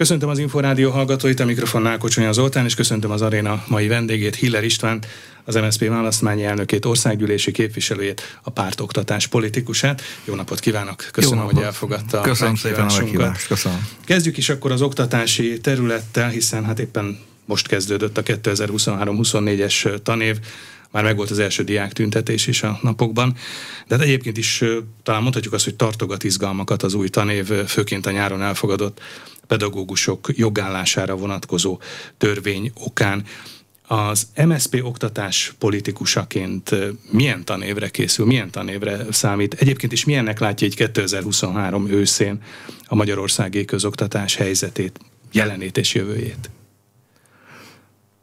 Köszöntöm az Inforádió hallgatóit, a mikrofonnál Kocsonya Zoltán, és köszöntöm az aréna mai vendégét, Hiller István, az MSZP választmányi elnökét, országgyűlési képviselőjét, a pártoktatás politikusát. Jó napot kívánok! Köszönöm, Jó napot. hogy elfogadta Köszönöm szépen a meghívást. Köszönöm. Kezdjük is akkor az oktatási területtel, hiszen hát éppen most kezdődött a 2023-24-es tanév már megvolt az első diák tüntetés is a napokban, de hát egyébként is talán mondhatjuk azt, hogy tartogat izgalmakat az új tanév, főként a nyáron elfogadott pedagógusok jogállására vonatkozó törvény okán. Az MSP oktatás politikusaként milyen tanévre készül, milyen tanévre számít? Egyébként is milyennek látja egy 2023 őszén a magyarországi közoktatás helyzetét, jelenét és jövőjét?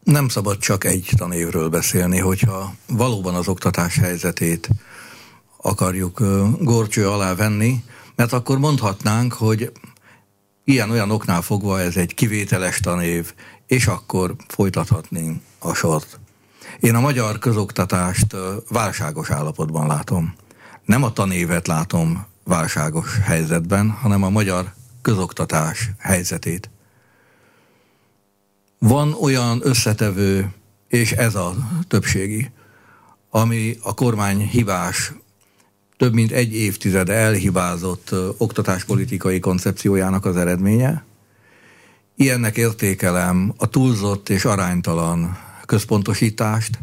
Nem szabad csak egy tanévről beszélni, hogyha valóban az oktatás helyzetét akarjuk gorcső alá venni, mert akkor mondhatnánk, hogy ilyen-olyan oknál fogva ez egy kivételes tanév, és akkor folytathatnénk a sort. Én a magyar közoktatást válságos állapotban látom. Nem a tanévet látom válságos helyzetben, hanem a magyar közoktatás helyzetét. Van olyan összetevő, és ez a többségi, ami a kormány hibás, több mint egy évtizede elhibázott oktatáspolitikai koncepciójának az eredménye. Ilyennek értékelem a túlzott és aránytalan központosítást,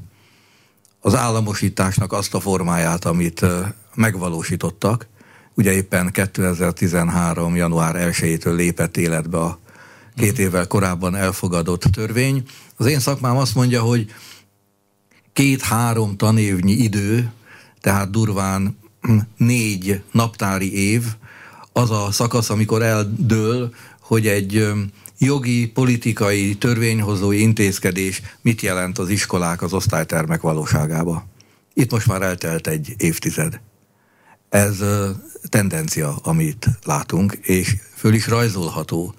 az államosításnak azt a formáját, amit megvalósítottak. Ugye éppen 2013. január 1-től lépett életbe a két évvel korábban elfogadott törvény. Az én szakmám azt mondja, hogy két-három tanévnyi idő, tehát durván négy naptári év, az a szakasz, amikor eldől, hogy egy jogi, politikai, törvényhozói intézkedés mit jelent az iskolák, az osztálytermek valóságába. Itt most már eltelt egy évtized. Ez tendencia, amit látunk, és föl is rajzolható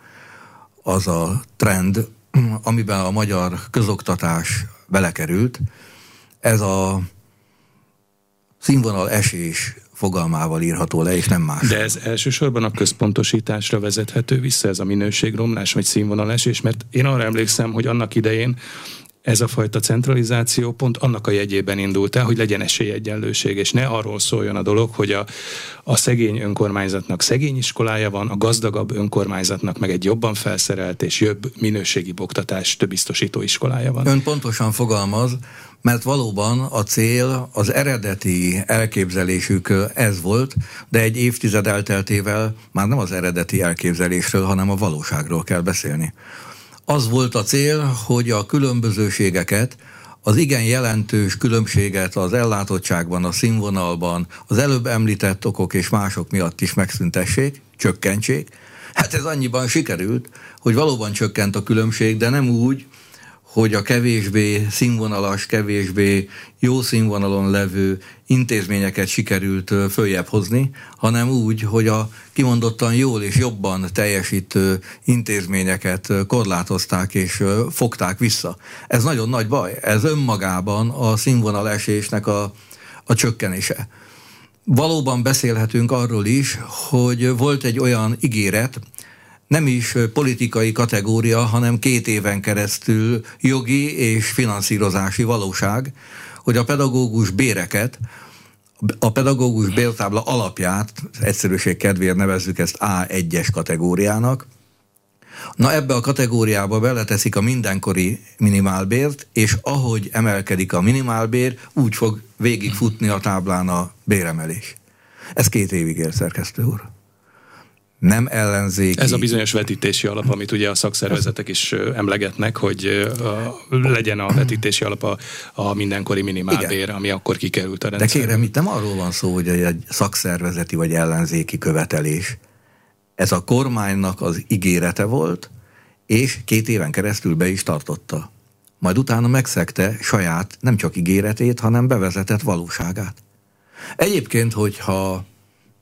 az a trend, amiben a magyar közoktatás belekerült, ez a színvonal esés fogalmával írható le, és nem más. De ez elsősorban a központosításra vezethető vissza, ez a minőségromlás, vagy színvonal esés, mert én arra emlékszem, hogy annak idején ez a fajta centralizáció pont annak a jegyében indult el, hogy legyen esélyegyenlőség, és ne arról szóljon a dolog, hogy a, a szegény önkormányzatnak szegény iskolája van, a gazdagabb önkormányzatnak meg egy jobban felszerelt és jobb minőségi oktatást biztosító iskolája van. Ön pontosan fogalmaz, mert valóban a cél, az eredeti elképzelésük ez volt, de egy évtized elteltével már nem az eredeti elképzelésről, hanem a valóságról kell beszélni. Az volt a cél, hogy a különbözőségeket, az igen jelentős különbséget az ellátottságban, a színvonalban, az előbb említett okok és mások miatt is megszüntessék, csökkentsék. Hát ez annyiban sikerült, hogy valóban csökkent a különbség, de nem úgy, hogy a kevésbé színvonalas, kevésbé jó színvonalon levő intézményeket sikerült följebb hozni, hanem úgy, hogy a kimondottan jól és jobban teljesítő intézményeket korlátozták és fogták vissza. Ez nagyon nagy baj. Ez önmagában a színvonal esésnek a, a csökkenése. Valóban beszélhetünk arról is, hogy volt egy olyan ígéret, nem is politikai kategória, hanem két éven keresztül jogi és finanszírozási valóság, hogy a pedagógus béreket, a pedagógus bértábla alapját, egyszerűség kedvéért nevezzük ezt A1-es kategóriának, Na ebbe a kategóriába beleteszik a mindenkori minimálbért, és ahogy emelkedik a minimálbér, úgy fog végigfutni a táblán a béremelés. Ez két évig ér, szerkesztő úr nem ellenzéki. Ez a bizonyos vetítési alap, amit ugye a szakszervezetek is emlegetnek, hogy a, legyen a vetítési alap a, a mindenkori minimálbér, ami akkor kikerült a rendszer. De kérem, itt nem arról van szó, hogy egy szakszervezeti vagy ellenzéki követelés. Ez a kormánynak az ígérete volt, és két éven keresztül be is tartotta. Majd utána megszegte saját nem csak ígéretét, hanem bevezetett valóságát. Egyébként, hogyha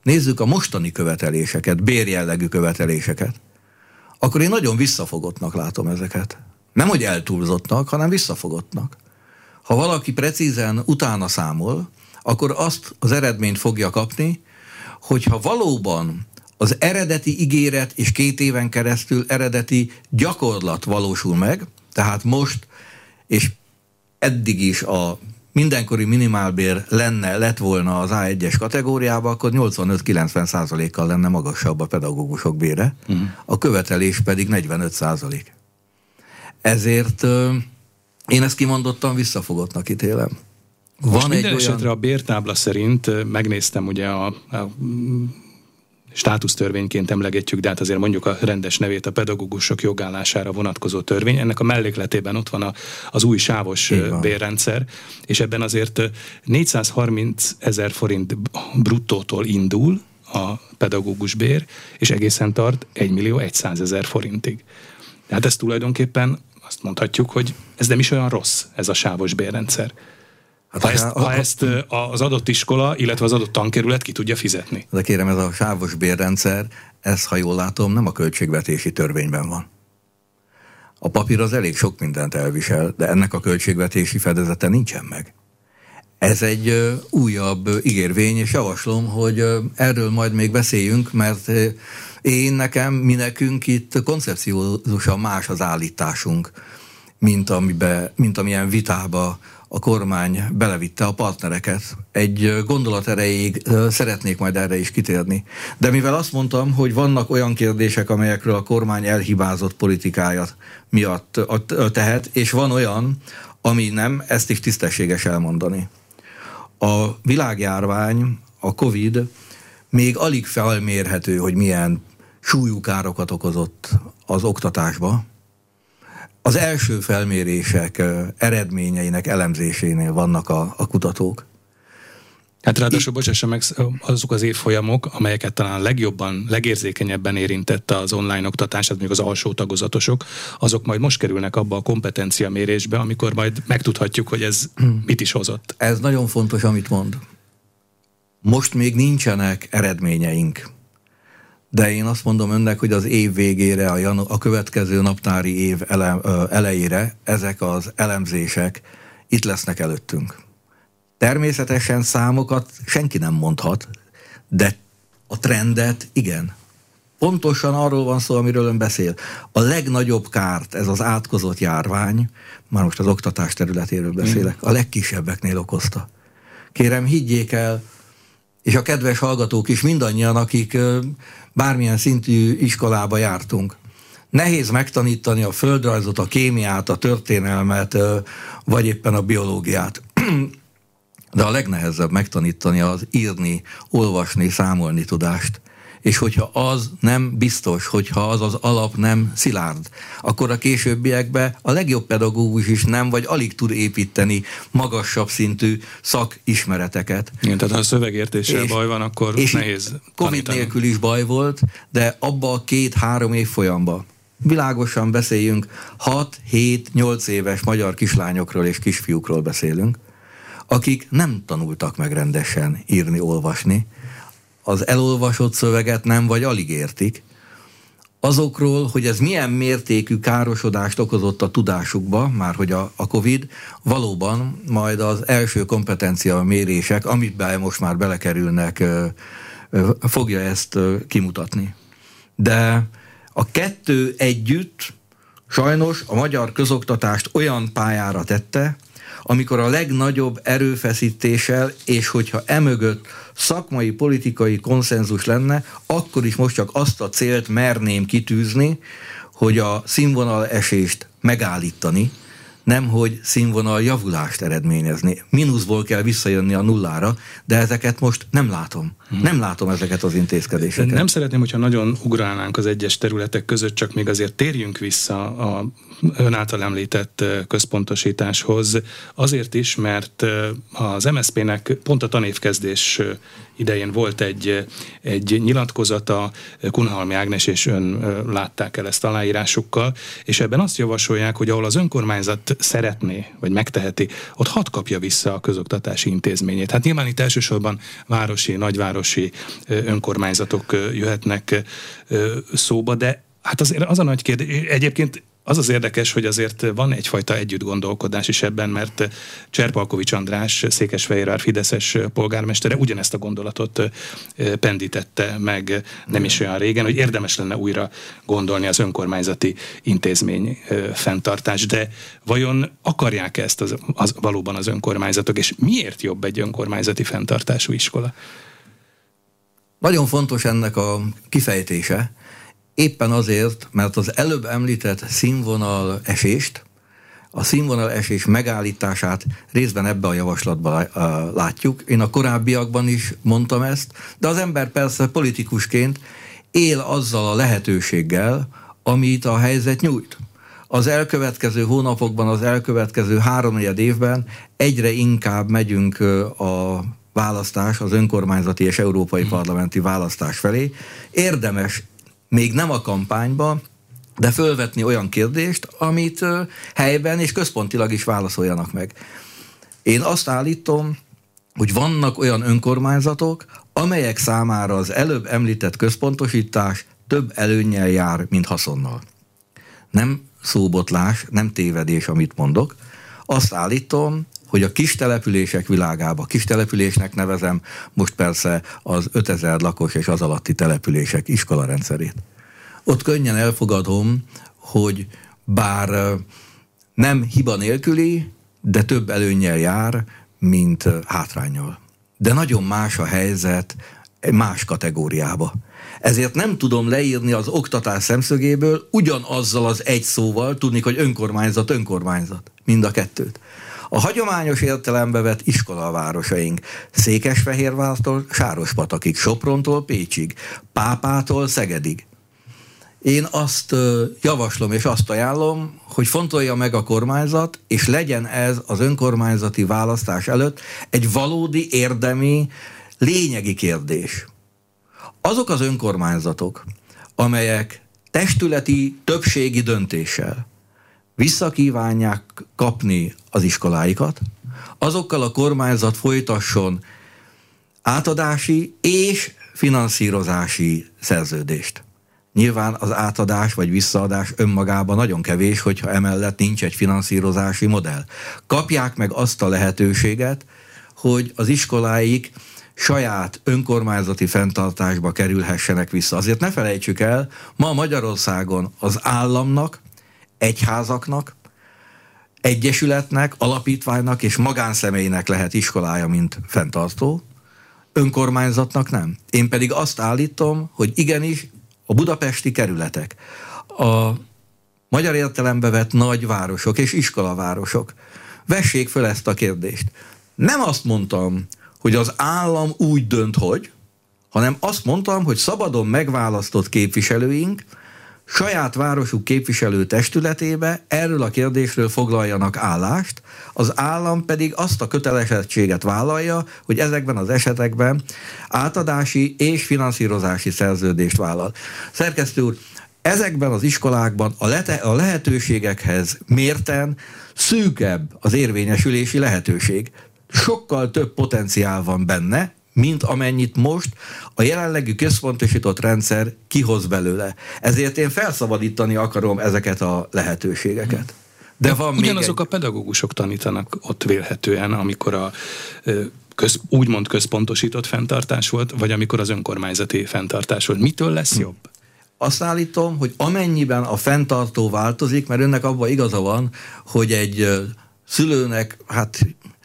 nézzük a mostani követeléseket, bérjellegű követeléseket, akkor én nagyon visszafogottnak látom ezeket. Nem, hogy eltúlzottnak, hanem visszafogottnak. Ha valaki precízen utána számol, akkor azt az eredményt fogja kapni, hogyha valóban az eredeti ígéret és két éven keresztül eredeti gyakorlat valósul meg, tehát most, és eddig is a mindenkori minimálbér lenne, lett volna az A1-es kategóriában, akkor 85-90 százalékkal lenne magasabb a pedagógusok bére, uh-huh. a követelés pedig 45 százalék. Ezért én ezt kimondottan visszafogottnak ítélem. Most Van minden egy olyan... esetre a bértábla szerint megnéztem ugye a, a státusztörvényként emlegetjük, de hát azért mondjuk a rendes nevét a pedagógusok jogállására vonatkozó törvény. Ennek a mellékletében ott van a, az új sávos bérrendszer, és ebben azért 430 ezer forint bruttótól indul a pedagógus bér, és egészen tart 1 millió 100 ezer forintig. Tehát ez tulajdonképpen azt mondhatjuk, hogy ez nem is olyan rossz, ez a sávos bérrendszer. Hát ha, ezt, ha ezt az adott iskola, illetve az adott tankerület ki tudja fizetni. De kérem, ez a sávos bérrendszer, ez, ha jól látom, nem a költségvetési törvényben van. A papír az elég sok mindent elvisel, de ennek a költségvetési fedezete nincsen meg. Ez egy újabb ígérvény, és javaslom, hogy erről majd még beszéljünk, mert én nekem, mi nekünk itt koncepciózusan más az állításunk, mint, amibe, mint amilyen vitába a kormány belevitte a partnereket. Egy gondolat erejéig szeretnék majd erre is kitérni. De mivel azt mondtam, hogy vannak olyan kérdések, amelyekről a kormány elhibázott politikája miatt tehet, és van olyan, ami nem, ezt is tisztességes elmondani. A világjárvány, a Covid még alig felmérhető, hogy milyen súlyú károkat okozott az oktatásba, az első felmérések eredményeinek elemzésénél vannak a, a kutatók. Hát ráadásul, bocsássa meg, azok az évfolyamok, amelyeket talán legjobban, legérzékenyebben érintette az online oktatás, hát még az alsó tagozatosok, azok majd most kerülnek abba a kompetencia mérésbe, amikor majd megtudhatjuk, hogy ez mit is hozott. Ez nagyon fontos, amit mond. Most még nincsenek eredményeink de én azt mondom önnek, hogy az év végére, a, janu- a következő naptári év ele- elejére ezek az elemzések itt lesznek előttünk. Természetesen számokat senki nem mondhat, de a trendet igen. Pontosan arról van szó, amiről ön beszél. A legnagyobb kárt ez az átkozott járvány, már most az oktatás területéről beszélek, a legkisebbeknél okozta. Kérem, higgyék el, és a kedves hallgatók is mindannyian, akik bármilyen szintű iskolába jártunk. Nehéz megtanítani a földrajzot, a kémiát, a történelmet, vagy éppen a biológiát. De a legnehezebb megtanítani az írni, olvasni, számolni tudást és hogyha az nem biztos, hogyha az az alap nem szilárd, akkor a későbbiekben a legjobb pedagógus is nem, vagy alig tud építeni magasabb szintű szakismereteket. Igen, tehát ha a szövegértéssel és, baj van, akkor és nehéz Covid nélkül is baj volt, de abba a két-három év folyamba világosan beszéljünk, 6-7-8 éves magyar kislányokról és kisfiúkról beszélünk, akik nem tanultak meg rendesen írni, olvasni, az elolvasott szöveget nem vagy alig értik, azokról, hogy ez milyen mértékű károsodást okozott a tudásukba, már hogy a, a COVID, valóban majd az első kompetencia mérések, amiben most már belekerülnek, fogja ezt kimutatni. De a kettő együtt sajnos a magyar közoktatást olyan pályára tette, amikor a legnagyobb erőfeszítéssel, és hogyha emögött szakmai, politikai konszenzus lenne, akkor is most csak azt a célt merném kitűzni, hogy a színvonal esést megállítani, nem hogy színvonal javulást eredményezni. Mínuszból kell visszajönni a nullára, de ezeket most nem látom. Hmm. Nem látom ezeket az intézkedéseket. Nem szeretném, hogyha nagyon ugrálnánk az egyes területek között, csak még azért térjünk vissza a ön által említett központosításhoz. Azért is, mert az MSZP-nek pont a tanévkezdés idején volt egy, egy nyilatkozata, Kunhalmi Ágnes és ön látták el ezt aláírásukkal, és ebben azt javasolják, hogy ahol az önkormányzat szeretné, vagy megteheti, ott hat kapja vissza a közoktatási intézményét. Hát nyilván itt elsősorban városi, nagyvárosi önkormányzatok jöhetnek szóba, de hát azért az a nagy kérdés, egyébként az az érdekes, hogy azért van egyfajta együtt gondolkodás is ebben, mert Cserpalkovics András, Székesfehérvár Fideszes polgármestere ugyanezt a gondolatot pendítette meg nem is olyan régen, hogy érdemes lenne újra gondolni az önkormányzati intézmény fenntartást, de vajon akarják ezt az, az, valóban az önkormányzatok, és miért jobb egy önkormányzati fenntartású iskola? Nagyon fontos ennek a kifejtése, éppen azért, mert az előbb említett színvonal esést, a színvonal esés megállítását részben ebbe a javaslatban látjuk. Én a korábbiakban is mondtam ezt, de az ember persze politikusként él azzal a lehetőséggel, amit a helyzet nyújt. Az elkövetkező hónapokban, az elkövetkező három évben egyre inkább megyünk a választás, az önkormányzati és európai parlamenti választás felé. Érdemes még nem a kampányba, de fölvetni olyan kérdést, amit helyben és központilag is válaszoljanak meg. Én azt állítom, hogy vannak olyan önkormányzatok, amelyek számára az előbb említett központosítás több előnyel jár, mint haszonnal. Nem szóbotlás, nem tévedés, amit mondok. Azt állítom, hogy a kis települések világába, kis településnek nevezem most persze az 5000 lakos és az alatti települések iskolarendszerét. Ott könnyen elfogadom, hogy bár nem hiba nélküli, de több előnyel jár, mint hátrányol. De nagyon más a helyzet más kategóriába. Ezért nem tudom leírni az oktatás szemszögéből ugyanazzal az egy szóval, tudni, hogy önkormányzat, önkormányzat, mind a kettőt. A hagyományos értelembe vett iskolavárosaink Székesfehérvártól Sárospatakig, Soprontól Pécsig, Pápától Szegedig. Én azt javaslom és azt ajánlom, hogy fontolja meg a kormányzat, és legyen ez az önkormányzati választás előtt egy valódi érdemi, lényegi kérdés. Azok az önkormányzatok, amelyek testületi többségi döntéssel visszakívánják kapni az iskoláikat, azokkal a kormányzat folytasson átadási és finanszírozási szerződést. Nyilván az átadás vagy visszaadás önmagában nagyon kevés, hogyha emellett nincs egy finanszírozási modell. Kapják meg azt a lehetőséget, hogy az iskoláik saját önkormányzati fenntartásba kerülhessenek vissza. Azért ne felejtsük el, ma Magyarországon az államnak egyházaknak, egyesületnek, alapítványnak és magánszemélynek lehet iskolája, mint fenntartó, önkormányzatnak nem. Én pedig azt állítom, hogy igenis a budapesti kerületek, a magyar értelembe vett nagyvárosok és iskolavárosok vessék föl ezt a kérdést. Nem azt mondtam, hogy az állam úgy dönt, hogy, hanem azt mondtam, hogy szabadon megválasztott képviselőink saját városuk képviselő testületébe erről a kérdésről foglaljanak állást, az állam pedig azt a kötelezettséget vállalja, hogy ezekben az esetekben átadási és finanszírozási szerződést vállal. Szerkesztő úr, ezekben az iskolákban a, lete, a lehetőségekhez mérten szűkebb az érvényesülési lehetőség. Sokkal több potenciál van benne, mint amennyit most a jelenlegi központosított rendszer kihoz belőle. Ezért én felszabadítani akarom ezeket a lehetőségeket. De van Ugyanazok még egy... a pedagógusok tanítanak ott vélhetően, amikor a köz, úgymond központosított fenntartás volt, vagy amikor az önkormányzati fenntartás volt. Mitől lesz jobb? Azt állítom, hogy amennyiben a fenntartó változik, mert önnek abban igaza van, hogy egy szülőnek, hát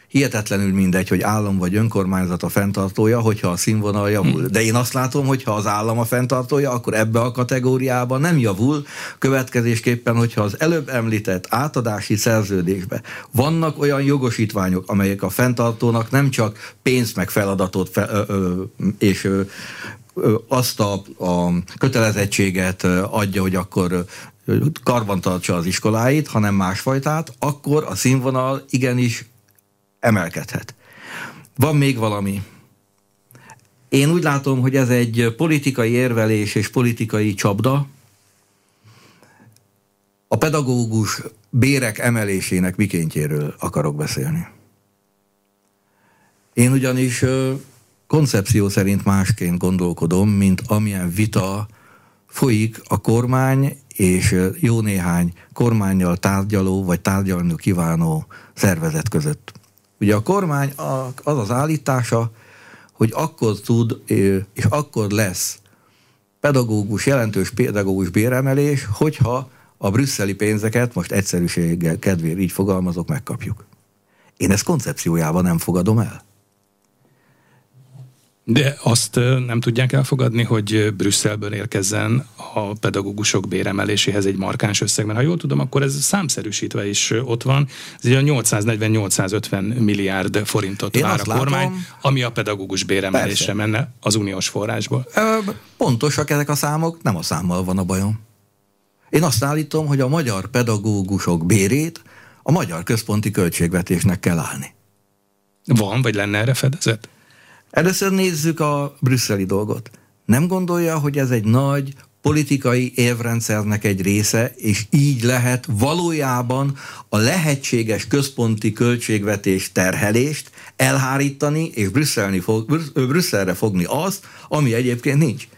hihetetlenül mindegy, hogy állam vagy önkormányzat a fenntartója, hogyha a színvonal javul. De én azt látom, hogy ha az állam a fenntartója, akkor ebbe a kategóriába nem javul. Következésképpen, hogyha az előbb említett átadási szerződésbe vannak olyan jogosítványok, amelyek a fenntartónak nem csak pénzt meg feladatot fe, ö, ö, és ö, azt a, a kötelezettséget adja, hogy akkor karbantartsa az iskoláit, hanem másfajtát, akkor a színvonal igenis emelkedhet. Van még valami. Én úgy látom, hogy ez egy politikai érvelés és politikai csapda. A pedagógus bérek emelésének mikéntjéről akarok beszélni. Én ugyanis koncepció szerint másként gondolkodom, mint amilyen vita folyik a kormány és jó néhány kormányjal tárgyaló vagy tárgyalni kívánó szervezet között. Ugye a kormány az az állítása, hogy akkor tud és akkor lesz pedagógus, jelentős pedagógus béremelés, hogyha a brüsszeli pénzeket, most egyszerűséggel kedvéért így fogalmazok, megkapjuk. Én ezt koncepciójában nem fogadom el. De azt nem tudják elfogadni, hogy Brüsszelből érkezzen a pedagógusok béremeléséhez egy markáns összeg, mert ha jól tudom, akkor ez számszerűsítve is ott van. Ez egy 840-850 milliárd forintot Én vár a kormány, látom, ami a pedagógus béremelésre persze. menne az uniós forrásból. Pontosak ezek a számok, nem a számmal van a bajom. Én azt állítom, hogy a magyar pedagógusok bérét a magyar központi költségvetésnek kell állni. Van, vagy lenne erre fedezet? Először nézzük a brüsszeli dolgot. Nem gondolja, hogy ez egy nagy politikai érvrendszernek egy része, és így lehet valójában a lehetséges központi költségvetés terhelést elhárítani, és Brüsszelni fog, Brüsszelre fogni azt, ami egyébként nincs.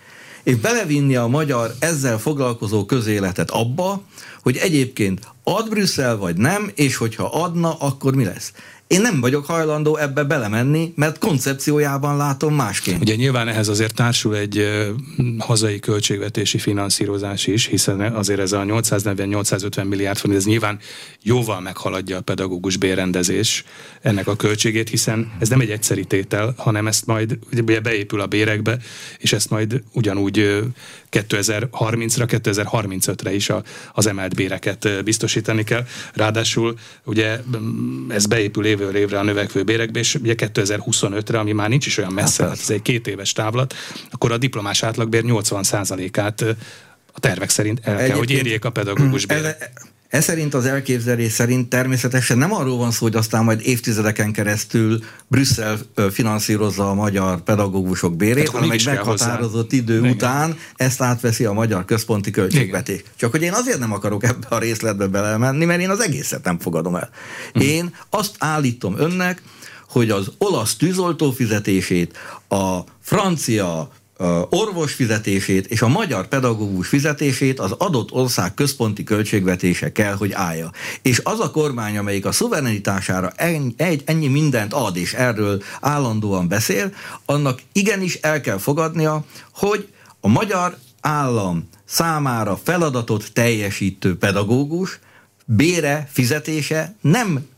És belevinni a magyar ezzel foglalkozó közéletet abba, hogy egyébként ad Brüsszel vagy nem, és hogyha adna, akkor mi lesz. Én nem vagyok hajlandó ebbe belemenni, mert koncepciójában látom másként. Ugye nyilván ehhez azért társul egy hazai költségvetési finanszírozás is, hiszen azért ez a 840-850 milliárd forint, ez nyilván jóval meghaladja a pedagógus bérrendezés ennek a költségét, hiszen ez nem egy egyszeri tétel, hanem ezt majd ugye beépül a bérekbe, és ezt majd ugyanúgy 2030-ra, 2035-re is a, az emelt béreket biztosítani kell. Ráadásul ugye ez beépül évről évre a növekvő bérekbe, és ugye 2025-re, ami már nincs is olyan messze, hát ez egy két éves távlat, akkor a diplomás átlagbér 80%-át a tervek szerint el kell, hogy érjék a pedagógus bérek. Ez szerint az elképzelés szerint természetesen nem arról van szó, hogy aztán majd évtizedeken keresztül Brüsszel finanszírozza a magyar pedagógusok bérét, hát, hanem egy meghatározott idő Igen. után ezt átveszi a magyar központi költségvetés. Igen. Csak hogy én azért nem akarok ebbe a részletbe belemenni, mert én az egészet nem fogadom el. Mhm. Én azt állítom önnek, hogy az olasz tűzoltó fizetését, a francia orvos fizetését és a magyar pedagógus fizetését az adott ország központi költségvetése kell, hogy állja. És az a kormány, amelyik a szuverenitására ennyi, ennyi mindent ad, és erről állandóan beszél, annak igenis el kell fogadnia, hogy a magyar állam számára feladatot teljesítő pedagógus bére, fizetése nem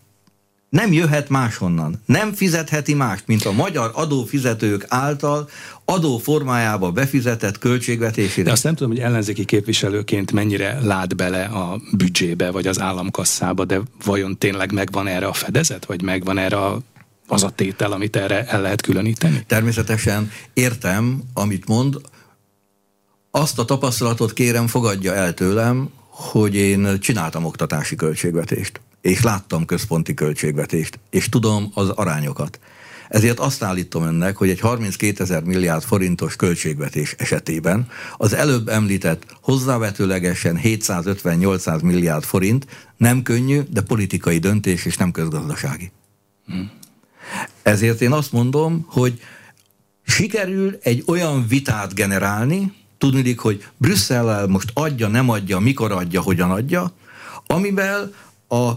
nem jöhet máshonnan. Nem fizetheti mást, mint a magyar adófizetők által adó formájába befizetett költségvetésére. De azt nem tudom, hogy ellenzéki képviselőként mennyire lát bele a büdzsébe, vagy az államkasszába, de vajon tényleg megvan erre a fedezet, vagy megvan erre a az a tétel, amit erre el lehet különíteni? Természetesen értem, amit mond. Azt a tapasztalatot kérem, fogadja el tőlem, hogy én csináltam oktatási költségvetést és láttam központi költségvetést, és tudom az arányokat. Ezért azt állítom önnek, hogy egy 32 ezer milliárd forintos költségvetés esetében az előbb említett hozzávetőlegesen 750-800 milliárd forint nem könnyű, de politikai döntés és nem közgazdasági. Hmm. Ezért én azt mondom, hogy sikerül egy olyan vitát generálni, tudnilik, hogy Brüsszellel most adja, nem adja, mikor adja, hogyan adja, amivel a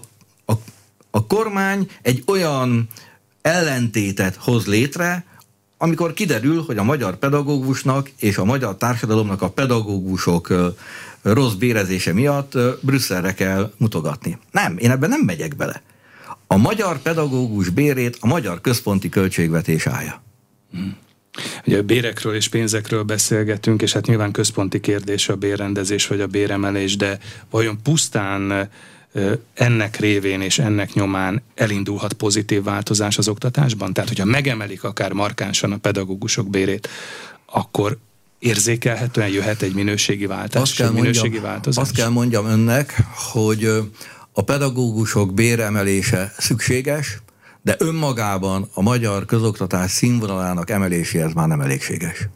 a, a kormány egy olyan ellentétet hoz létre, amikor kiderül, hogy a magyar pedagógusnak és a magyar társadalomnak a pedagógusok rossz bérezése miatt Brüsszelre kell mutogatni. Nem, én ebben nem megyek bele. A magyar pedagógus bérét a magyar központi költségvetés állja. Hmm. Ugye a bérekről és pénzekről beszélgetünk, és hát nyilván központi kérdés a bérrendezés vagy a béremelés, de vajon pusztán ennek révén és ennek nyomán elindulhat pozitív változás az oktatásban? Tehát, hogyha megemelik akár markánsan a pedagógusok bérét, akkor érzékelhetően jöhet egy minőségi változás? Azt kell, minőségi mondjam, változás? azt kell mondjam önnek, hogy a pedagógusok béremelése szükséges, de önmagában a magyar közoktatás színvonalának emeléséhez már nem elégséges.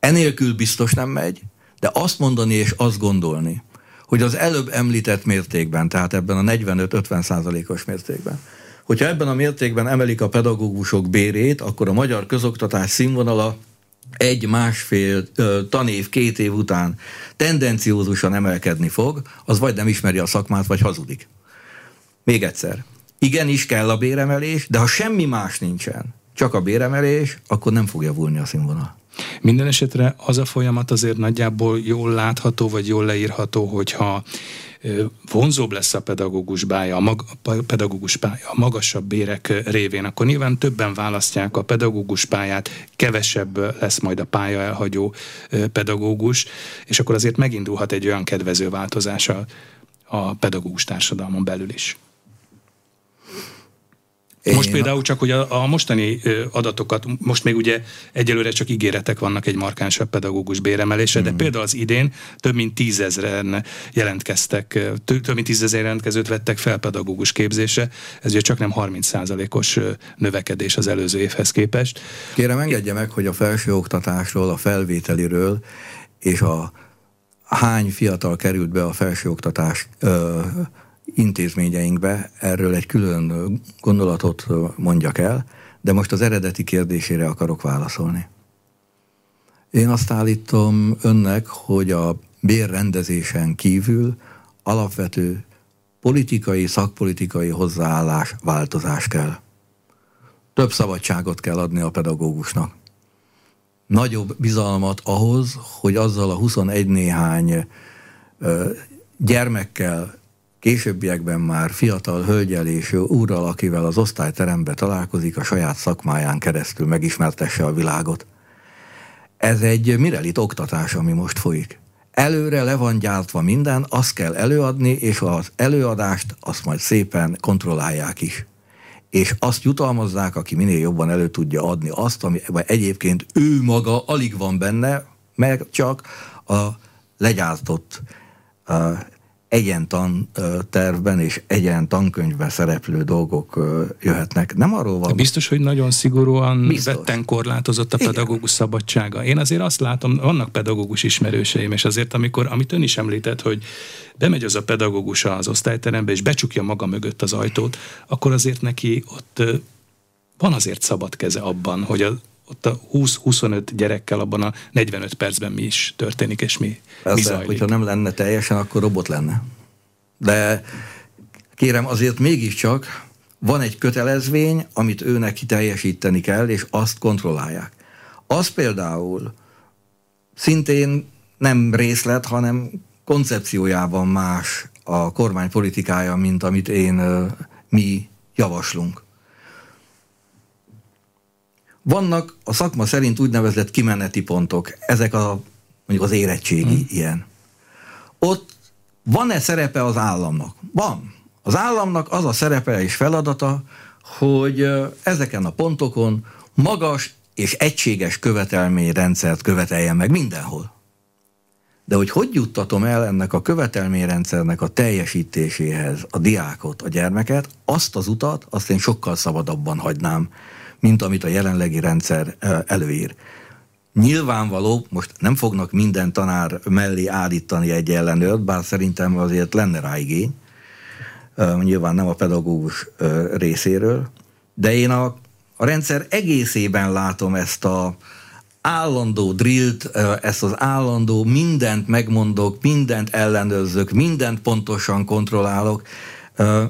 Enélkül biztos nem megy, de azt mondani és azt gondolni, hogy az előbb említett mértékben, tehát ebben a 45-50 százalékos mértékben, hogyha ebben a mértékben emelik a pedagógusok bérét, akkor a magyar közoktatás színvonala egy, másfél tanév, két év után tendenciózusan emelkedni fog, az vagy nem ismeri a szakmát, vagy hazudik. Még egyszer. Igenis kell a béremelés, de ha semmi más nincsen, csak a béremelés, akkor nem fog javulni a színvonal. Minden esetre az a folyamat azért nagyjából jól látható, vagy jól leírható, hogyha vonzóbb lesz a pedagógus pálya, a, mag, pedagógus pálya a magasabb bérek révén, akkor nyilván többen választják a pedagógus pályát, kevesebb lesz majd a pálya elhagyó pedagógus, és akkor azért megindulhat egy olyan kedvező változás a, a pedagógus társadalmon belül is. Én most például csak, hogy a, a mostani adatokat, most még ugye egyelőre csak ígéretek vannak egy markánsabb pedagógus béremelésre, hmm. de például az idén több mint tízezren jelentkeztek, több mint tízezer jelentkezőt vettek fel pedagógus képzésre, ez ugye csak nem 30%-os növekedés az előző évhez képest. Kérem engedje meg, hogy a felsőoktatásról, a felvételiről és a hány fiatal került be a felsőoktatás ö, intézményeinkbe erről egy külön gondolatot mondjak el, de most az eredeti kérdésére akarok válaszolni. Én azt állítom önnek, hogy a bérrendezésen kívül alapvető politikai, szakpolitikai hozzáállás, változás kell. Több szabadságot kell adni a pedagógusnak. Nagyobb bizalmat ahhoz, hogy azzal a 21 néhány gyermekkel, Későbbiekben már fiatal hölgyel és úrral, akivel az osztályterembe találkozik, a saját szakmáján keresztül megismertesse a világot. Ez egy mirelit oktatás, ami most folyik. Előre le van gyártva minden, azt kell előadni, és az előadást azt majd szépen kontrollálják is. És azt jutalmazzák, aki minél jobban elő tudja adni azt, ami egyébként ő maga alig van benne, meg csak a legyártott egyen tervben és egyen tankönyvben szereplő dolgok jöhetnek. Nem arról van. Biztos, hogy nagyon szigorúan Biztos. vetten korlátozott a pedagógus Igen. szabadsága. Én azért azt látom, vannak pedagógus ismerőseim, és azért amikor, amit ön is említett, hogy bemegy az a pedagógus az osztályterembe, és becsukja maga mögött az ajtót, akkor azért neki ott van azért szabad keze abban, hogy a ott a 20-25 gyerekkel abban a 45 percben mi is történik, és mi, Persze, mi zajlik. hogyha nem lenne teljesen, akkor robot lenne. De kérem, azért mégiscsak van egy kötelezvény, amit őnek teljesíteni kell, és azt kontrollálják. Az például szintén nem részlet, hanem koncepciójában más a kormány politikája, mint amit én mi javaslunk. Vannak a szakma szerint úgynevezett kimeneti pontok, ezek a mondjuk az érettségi hmm. ilyen. Ott van-e szerepe az államnak? Van. Az államnak az a szerepe és feladata, hogy ezeken a pontokon magas és egységes követelményrendszert követeljen meg mindenhol. De hogy hogy juttatom el ennek a követelményrendszernek a teljesítéséhez a diákot, a gyermeket, azt az utat, azt én sokkal szabadabban hagynám mint amit a jelenlegi rendszer előír. Nyilvánvaló, most nem fognak minden tanár mellé állítani egy ellenőrt, bár szerintem azért lenne rá igény, nyilván nem a pedagógus részéről, de én a, a rendszer egészében látom ezt a állandó drillt, ezt az állandó mindent megmondok, mindent ellenőrzök, mindent pontosan kontrollálok,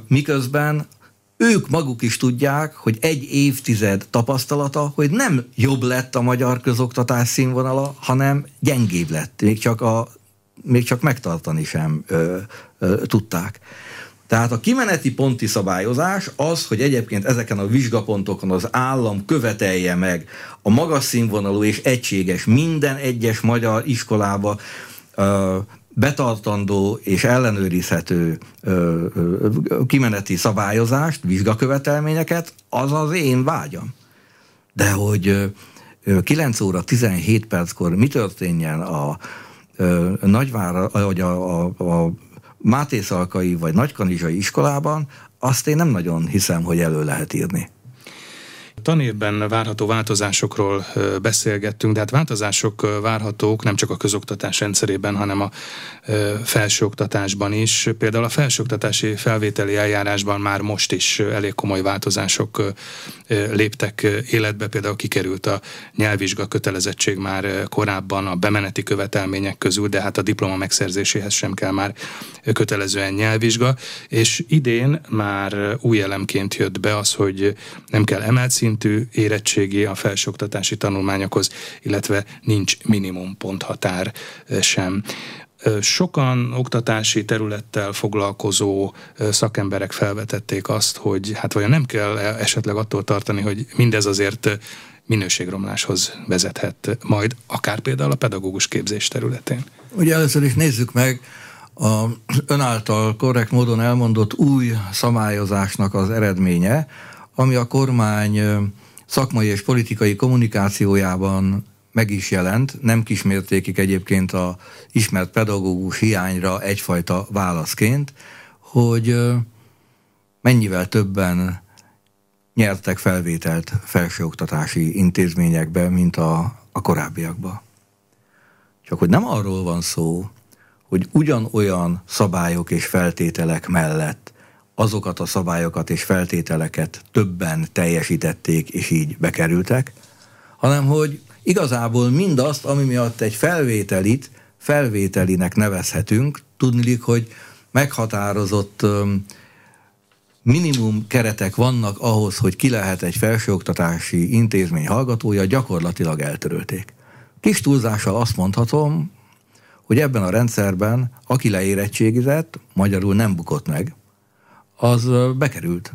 miközben ők maguk is tudják, hogy egy évtized tapasztalata, hogy nem jobb lett a magyar közoktatás színvonala, hanem gyengébb lett. Még csak, a, még csak megtartani sem ö, ö, tudták. Tehát a kimeneti ponti szabályozás az, hogy egyébként ezeken a vizsgapontokon az állam követelje meg a magas színvonalú és egységes minden egyes magyar iskolába betartandó és ellenőrizhető ö, ö, kimeneti szabályozást, vizsgakövetelményeket, az az én vágyam. De hogy ö, 9 óra 17 perckor mi történjen a ö, Nagyvára, vagy a, a, a Mátészalkai vagy Nagykanizsai iskolában, azt én nem nagyon hiszem, hogy elő lehet írni. Tanévben várható változásokról beszélgettünk, de hát változások várhatók nem csak a közoktatás rendszerében, hanem a felsőoktatásban is. Például a felsőoktatási felvételi eljárásban már most is elég komoly változások léptek életbe, például kikerült a nyelvvizsga kötelezettség már korábban a bemeneti követelmények közül, de hát a diploma megszerzéséhez sem kell már kötelezően nyelvvizsga, és idén már új elemként jött be az, hogy nem kell emelt szintű érettségi a felsőoktatási tanulmányokhoz, illetve nincs minimum ponthatár sem sokan oktatási területtel foglalkozó szakemberek felvetették azt, hogy hát vajon nem kell esetleg attól tartani, hogy mindez azért minőségromláshoz vezethet majd, akár például a pedagógus képzés területén. Ugye először is nézzük meg a ön által korrekt módon elmondott új szabályozásnak az eredménye, ami a kormány szakmai és politikai kommunikációjában meg is jelent, nem kismértékig egyébként a ismert pedagógus hiányra egyfajta válaszként, hogy mennyivel többen nyertek felvételt felsőoktatási intézményekbe, mint a, a korábbiakban. Csak hogy nem arról van szó, hogy ugyanolyan szabályok és feltételek mellett azokat a szabályokat és feltételeket többen teljesítették, és így bekerültek, hanem hogy igazából mindazt, ami miatt egy felvételit felvételinek nevezhetünk, tudnilik, hogy meghatározott minimum keretek vannak ahhoz, hogy ki lehet egy felsőoktatási intézmény hallgatója, gyakorlatilag eltörölték. Kis túlzással azt mondhatom, hogy ebben a rendszerben, aki leérettségizett, magyarul nem bukott meg, az bekerült.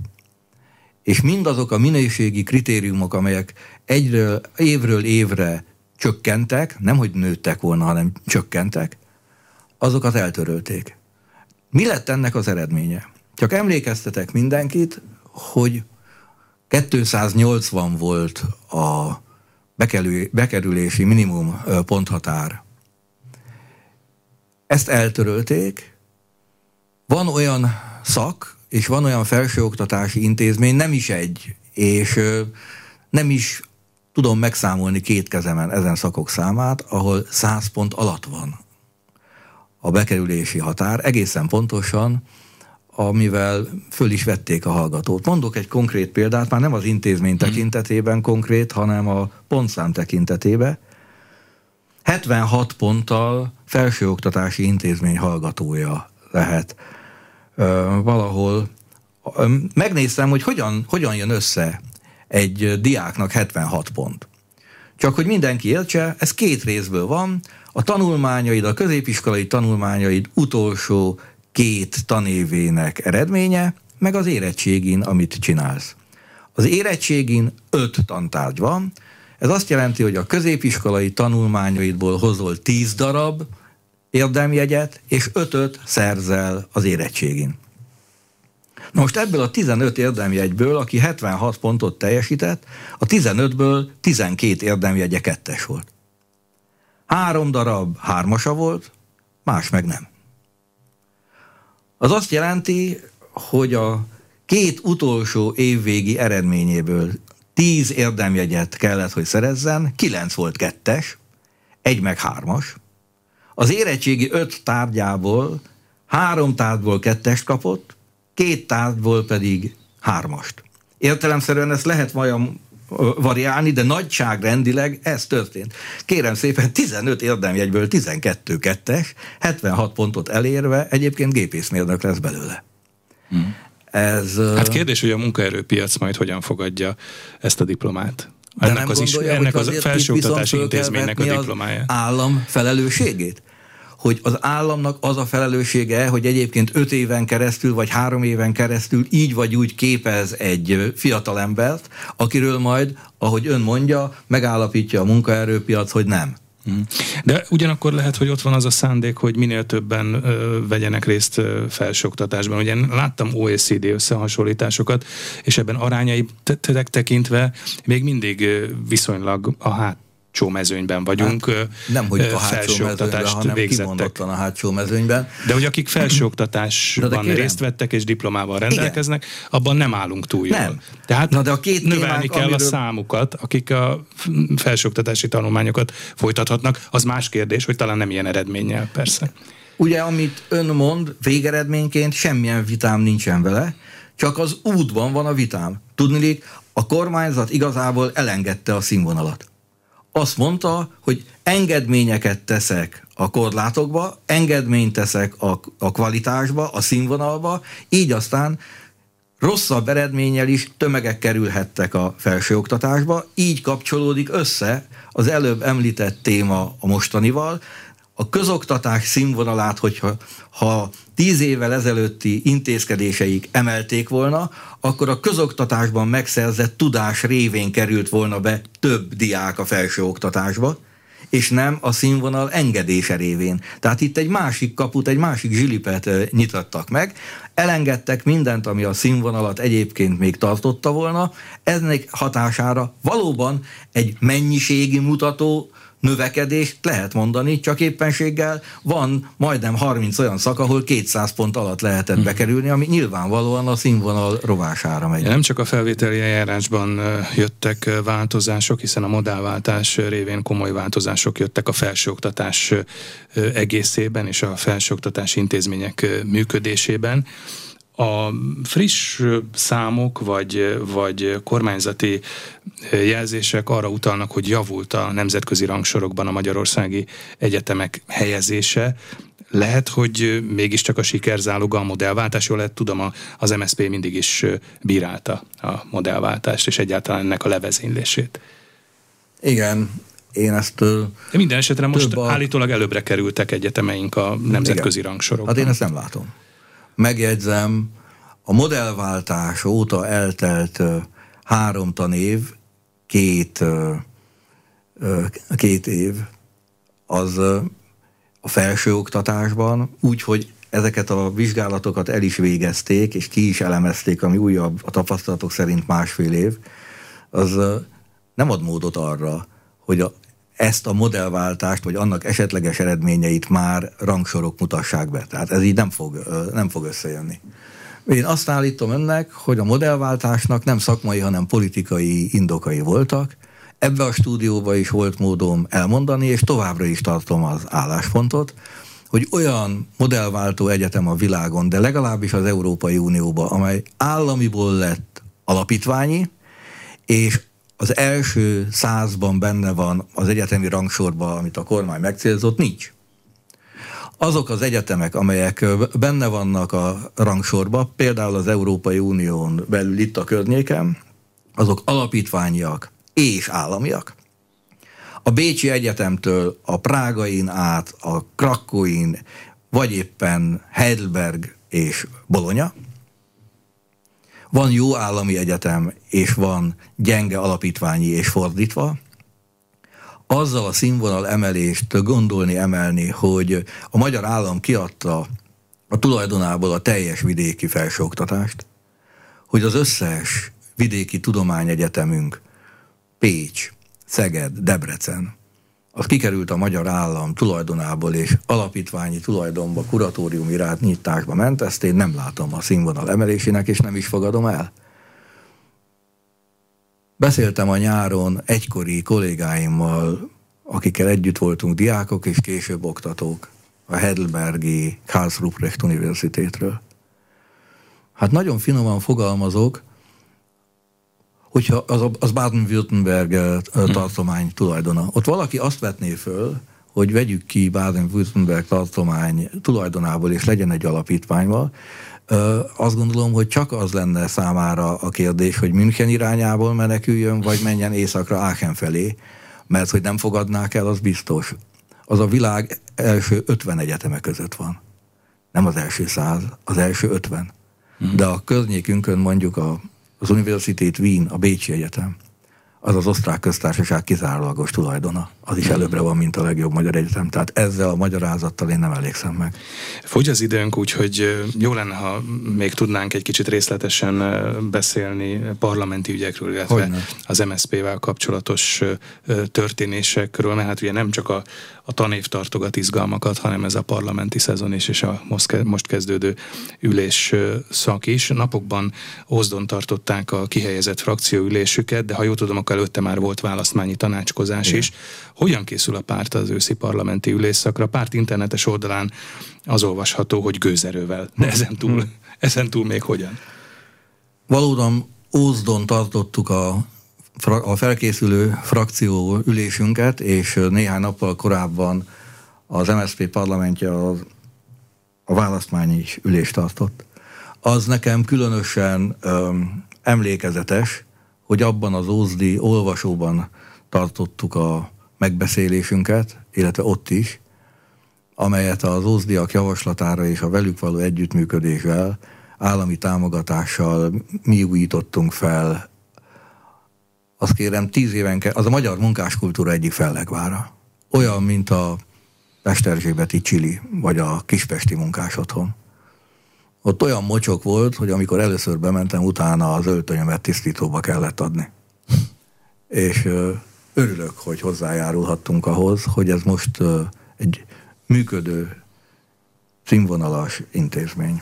És mindazok a minőségi kritériumok, amelyek egyről, évről évre csökkentek, nem hogy nőttek volna, hanem csökkentek, azokat eltörölték. Mi lett ennek az eredménye? Csak emlékeztetek mindenkit, hogy 280 volt a bekerülési minimum ponthatár. Ezt eltörölték. Van olyan szak, és van olyan felsőoktatási intézmény, nem is egy, és nem is tudom megszámolni két kezemen ezen szakok számát, ahol 100 pont alatt van a bekerülési határ, egészen pontosan, amivel föl is vették a hallgatót. Mondok egy konkrét példát, már nem az intézmény hmm. tekintetében konkrét, hanem a pontszám tekintetében. 76 ponttal felsőoktatási intézmény hallgatója lehet valahol. Megnéztem, hogy hogyan, hogyan jön össze egy diáknak 76 pont. Csak hogy mindenki értse, ez két részből van. A tanulmányaid, a középiskolai tanulmányaid utolsó két tanévének eredménye, meg az érettségin, amit csinálsz. Az érettségin öt tantárgy van, ez azt jelenti, hogy a középiskolai tanulmányaidból hozol tíz darab érdemjegyet, és ötöt szerzel az érettségin. Na most ebből a 15 érdemjegyből, aki 76 pontot teljesített, a 15-ből 12 érdemjegye kettes volt. Három darab hármasa volt, más meg nem. Az azt jelenti, hogy a két utolsó évvégi eredményéből tíz érdemjegyet kellett, hogy szerezzen, kilenc volt kettes, egy meg hármas. Az érettségi öt tárgyából három tárgyból kettest kapott, két tárgyból pedig hármast. Értelemszerűen ezt lehet majd variálni, de nagyságrendileg ez történt. Kérem szépen, 15 érdemjegyből 12 kettes, 76 pontot elérve, egyébként gépészmérnök lesz belőle. Hmm. Ez, hát kérdés, hogy a munkaerőpiac majd hogyan fogadja ezt a diplomát. De ennek nem az gondolja, is, ennek az felsőoktatási intézménynek a diplomája. állam felelősségét? hogy az államnak az a felelőssége, hogy egyébként öt éven keresztül, vagy három éven keresztül így vagy úgy képez egy fiatalembert, akiről majd, ahogy ön mondja, megállapítja a munkaerőpiac, hogy nem. Hmm. De ugyanakkor lehet, hogy ott van az a szándék, hogy minél többen ö, vegyenek részt ö, felsőoktatásban. Ugye láttam OECD összehasonlításokat, és ebben arányai tekintve még mindig viszonylag a hát hátsó mezőnyben vagyunk. Hát, nem, hogy a hátsó mezőnyben, hanem végzettek. kimondottan a hátsó mezőnyben. De hogy akik felsőoktatásban részt vettek és diplomával rendelkeznek, Igen. abban nem állunk túl jól. Nem. Tehát Na de a két növelni témánk, kell amiről... a számukat, akik a felsőoktatási tanulmányokat folytathatnak. Az más kérdés, hogy talán nem ilyen eredménnyel, persze. Ugye, amit ön mond, végeredményként semmilyen vitám nincsen vele, csak az útban van a vitám. Tudni, a kormányzat igazából elengedte a színvonalat. Azt mondta, hogy engedményeket teszek a korlátokba, engedményt teszek a, a kvalitásba, a színvonalba, így aztán rosszabb eredménnyel is tömegek kerülhettek a felsőoktatásba, így kapcsolódik össze az előbb említett téma a mostanival, a közoktatás színvonalát, hogyha ha tíz évvel ezelőtti intézkedéseik emelték volna, akkor a közoktatásban megszerzett tudás révén került volna be több diák a felsőoktatásba, és nem a színvonal engedése révén. Tehát itt egy másik kaput, egy másik zsilipet nyitottak meg, elengedtek mindent, ami a színvonalat egyébként még tartotta volna, ennek hatására valóban egy mennyiségi mutató növekedést lehet mondani, csak éppenséggel van majdnem 30 olyan szak, ahol 200 pont alatt lehetett hmm. bekerülni, ami nyilvánvalóan a színvonal rovására megy. Nem csak a felvételi eljárásban jöttek változások, hiszen a modellváltás révén komoly változások jöttek a felsőoktatás egészében és a felsőoktatási intézmények működésében a friss számok vagy, vagy kormányzati jelzések arra utalnak, hogy javult a nemzetközi rangsorokban a magyarországi egyetemek helyezése. Lehet, hogy mégiscsak a sikerzáloga a modellváltás, jól lehet, tudom, az MSZP mindig is bírálta a modellváltást, és egyáltalán ennek a levezénylését. Igen, én ezt... De minden esetre most a... állítólag előbbre kerültek egyetemeink a nemzetközi Igen. rangsorokban. Hát én ezt nem látom megjegyzem, a modellváltás óta eltelt három tanév, két, két év, az a felsőoktatásban, úgy, hogy ezeket a vizsgálatokat el is végezték, és ki is elemezték, ami újabb, a tapasztalatok szerint másfél év, az nem ad módot arra, hogy a, ezt a modellváltást, vagy annak esetleges eredményeit már rangsorok mutassák be. Tehát ez így nem fog, nem fog összejönni. Én azt állítom önnek, hogy a modellváltásnak nem szakmai, hanem politikai indokai voltak. Ebbe a stúdióba is volt módom elmondani, és továbbra is tartom az álláspontot, hogy olyan modellváltó egyetem a világon, de legalábbis az Európai Unióban, amely államiból lett alapítványi, és az első százban benne van az egyetemi rangsorban, amit a kormány megcélzott, nincs. Azok az egyetemek, amelyek benne vannak a rangsorban, például az Európai Unión belül itt a környéken, azok alapítványiak és államiak. A Bécsi Egyetemtől a Prágain át, a Krakóin, vagy éppen Heidelberg és Bologna, van jó állami egyetem, és van gyenge alapítványi, és fordítva. Azzal a színvonal emelést gondolni, emelni, hogy a magyar állam kiadta a tulajdonából a teljes vidéki felsőoktatást, hogy az összes vidéki tudományegyetemünk, Pécs, Szeged, Debrecen, az kikerült a magyar állam tulajdonából, és alapítványi tulajdonba, kuratórium irányításba ment, ezt én nem látom a színvonal emelésének, és nem is fogadom el. Beszéltem a nyáron egykori kollégáimmal, akikkel együtt voltunk diákok és később oktatók a Heidelbergi Karlsruhe Universitétről. Hát nagyon finoman fogalmazok, hogyha az, az Baden-Württemberg hm. tartomány tulajdona. Ott valaki azt vetné föl, hogy vegyük ki Baden-Württemberg tartomány tulajdonából, és legyen egy alapítványval, azt gondolom, hogy csak az lenne számára a kérdés, hogy München irányából meneküljön, vagy menjen északra Aachen felé, mert hogy nem fogadnák el, az biztos. Az a világ első 50 egyeteme között van. Nem az első száz, az első 50. Hmm. De a környékünkön mondjuk a az Universität Wien, a Bécsi Egyetem, az az osztrák köztársaság kizárólagos tulajdona. Az is előbbre van, mint a legjobb magyar egyetem. Tehát ezzel a magyarázattal én nem elégszem meg. Fogy az időnk, úgyhogy jó lenne, ha még tudnánk egy kicsit részletesen beszélni parlamenti ügyekről, illetve Hogyne. az MSZP-vel kapcsolatos történésekről, mert hát ugye nem csak a, a tanév tartogat izgalmakat, hanem ez a parlamenti szezon is, és a most kezdődő ülés szak is. Napokban Ózdon tartották a kihelyezett frakcióülésüket, de ha jól tudom, akkor előtte már volt választmányi tanácskozás Igen. is. Hogyan készül a párt az őszi parlamenti ülésszakra? A párt internetes oldalán az olvasható, hogy gőzerővel, de ezen túl, hmm. ezen túl még hogyan? Valóban Ózdon tartottuk a a felkészülő frakció ülésünket, és néhány nappal korábban az MSZP parlamentje a, a választmányi ülést tartott. Az nekem különösen öm, emlékezetes, hogy abban az Ózdi olvasóban tartottuk a megbeszélésünket, illetve ott is, amelyet az ózdiak javaslatára és a velük való együttműködéssel, állami támogatással mi újítottunk fel azt kérem, tíz éven kell, az a magyar munkáskultúra egyik fellegvára. Olyan, mint a Pesterzsébeti Csili, vagy a Kispesti munkás otthon. Ott olyan mocsok volt, hogy amikor először bementem, utána az öltönyömet tisztítóba kellett adni. És örülök, hogy hozzájárulhattunk ahhoz, hogy ez most egy működő, színvonalas intézmény.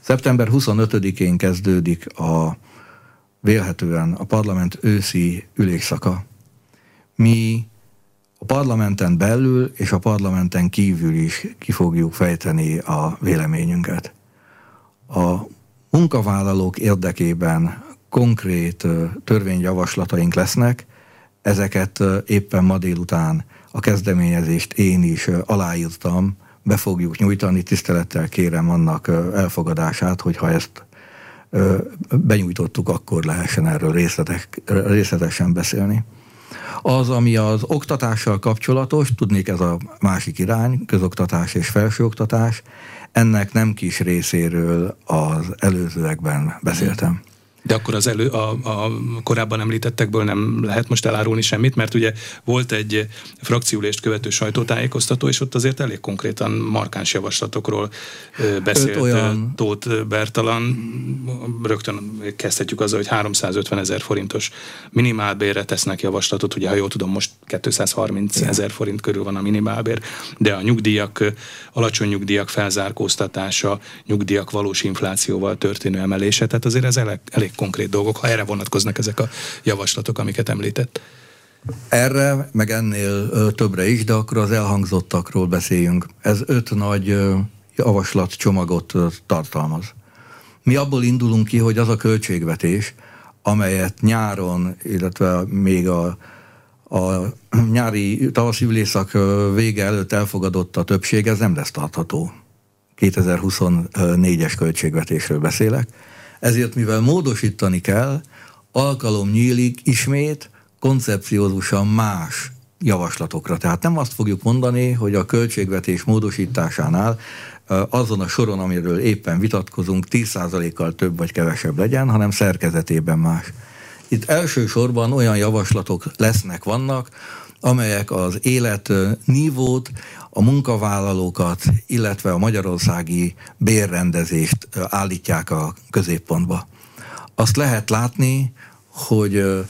Szeptember 25-én kezdődik a vélhetően a parlament őszi ülésszaka. Mi a parlamenten belül és a parlamenten kívül is ki fogjuk fejteni a véleményünket. A munkavállalók érdekében konkrét törvényjavaslataink lesznek, ezeket éppen ma délután a kezdeményezést én is aláírtam, be fogjuk nyújtani, tisztelettel kérem annak elfogadását, hogyha ezt benyújtottuk, akkor lehessen erről részletek, részletesen beszélni. Az, ami az oktatással kapcsolatos, tudnék ez a másik irány, közoktatás és felsőoktatás, ennek nem kis részéről az előzőekben beszéltem. De akkor az elő, a, a korábban említettekből nem lehet most elárulni semmit, mert ugye volt egy frakciülést követő sajtótájékoztató, és ott azért elég konkrétan markáns javaslatokról beszélt olyan... Tóth Bertalan. Rögtön kezdhetjük azzal, hogy 350 ezer forintos minimálbérre tesznek javaslatot, ugye ha jól tudom, most 230 ezer forint körül van a minimálbér, de a nyugdíjak, alacsony nyugdíjak felzárkóztatása, nyugdíjak valós inflációval történő emelése, tehát azért ez elég, elég konkrét dolgok, ha erre vonatkoznak ezek a javaslatok, amiket említett. Erre, meg ennél többre is, de akkor az elhangzottakról beszéljünk. Ez öt nagy ö, javaslatcsomagot ö, tartalmaz. Mi abból indulunk ki, hogy az a költségvetés, amelyet nyáron, illetve még a, a nyári tavaszi ülésszak vége előtt elfogadott a többség, ez nem lesz tartható. 2024-es költségvetésről beszélek ezért mivel módosítani kell, alkalom nyílik ismét koncepciózusan más javaslatokra. Tehát nem azt fogjuk mondani, hogy a költségvetés módosításánál azon a soron, amiről éppen vitatkozunk, 10%-kal több vagy kevesebb legyen, hanem szerkezetében más. Itt elsősorban olyan javaslatok lesznek, vannak, amelyek az élet nívót, a munkavállalókat, illetve a magyarországi bérrendezést állítják a középpontba. Azt lehet látni, hogy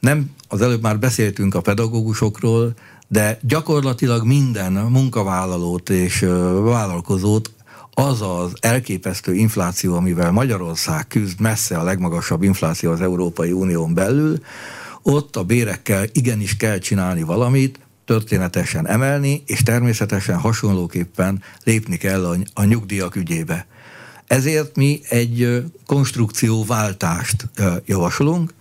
nem, az előbb már beszéltünk a pedagógusokról, de gyakorlatilag minden munkavállalót és vállalkozót az az elképesztő infláció, amivel Magyarország küzd, messze a legmagasabb infláció az Európai Unión belül, ott a bérekkel igenis kell csinálni valamit, történetesen emelni, és természetesen hasonlóképpen lépni kell a, nyugdíjak ügyébe. Ezért mi egy konstrukcióváltást javasolunk,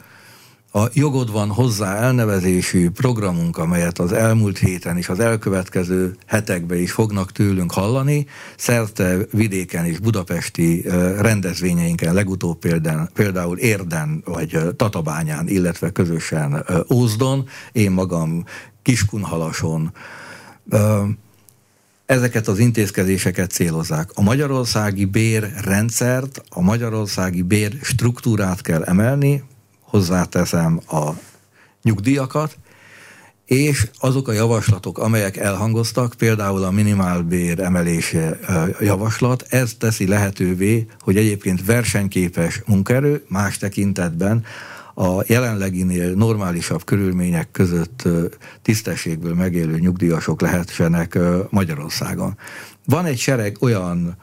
a Jogod van hozzá elnevezésű programunk, amelyet az elmúlt héten és az elkövetkező hetekben is fognak tőlünk hallani, szerte vidéken és budapesti rendezvényeinken, legutóbb például, például Érden vagy Tatabányán, illetve közösen Ózdon, én magam Kiskunhalason, ezeket az intézkedéseket célozzák. A magyarországi bérrendszert, a magyarországi bér struktúrát kell emelni, hozzáteszem a nyugdíjakat, és azok a javaslatok, amelyek elhangoztak, például a minimálbér emelése javaslat, ez teszi lehetővé, hogy egyébként versenyképes munkaerő más tekintetben a jelenleginél normálisabb körülmények között tisztességből megélő nyugdíjasok lehetsenek Magyarországon. Van egy sereg olyan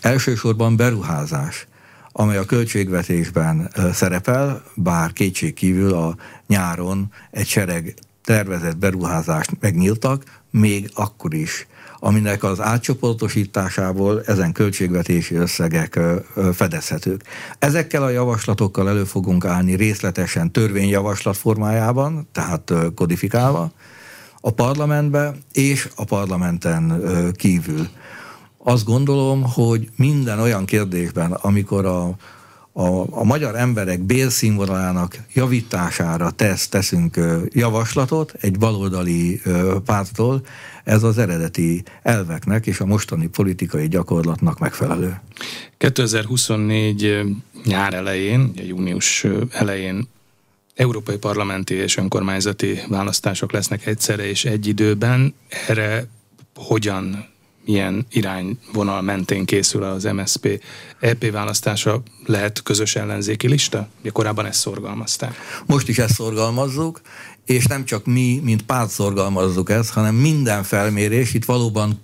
elsősorban beruházás, amely a költségvetésben szerepel, bár kétség kívül a nyáron egy sereg tervezett beruházást megnyíltak, még akkor is, aminek az átcsoportosításából ezen költségvetési összegek fedezhetők. Ezekkel a javaslatokkal elő fogunk állni részletesen törvényjavaslat formájában, tehát kodifikálva, a parlamentbe és a parlamenten kívül. Azt gondolom, hogy minden olyan kérdésben, amikor a a, a magyar emberek bélszínvonalának javítására tesz, teszünk javaslatot egy baloldali pártól, ez az eredeti elveknek és a mostani politikai gyakorlatnak megfelelő. 2024 nyár elején, június elején európai parlamenti és önkormányzati választások lesznek egyszerre és egy időben. Erre hogyan milyen irányvonal mentén készül az MSP EP választása, lehet közös ellenzéki lista? Ugye korábban ezt szorgalmazták. Most is ezt szorgalmazzuk, és nem csak mi, mint párt szorgalmazzuk ezt, hanem minden felmérés, itt valóban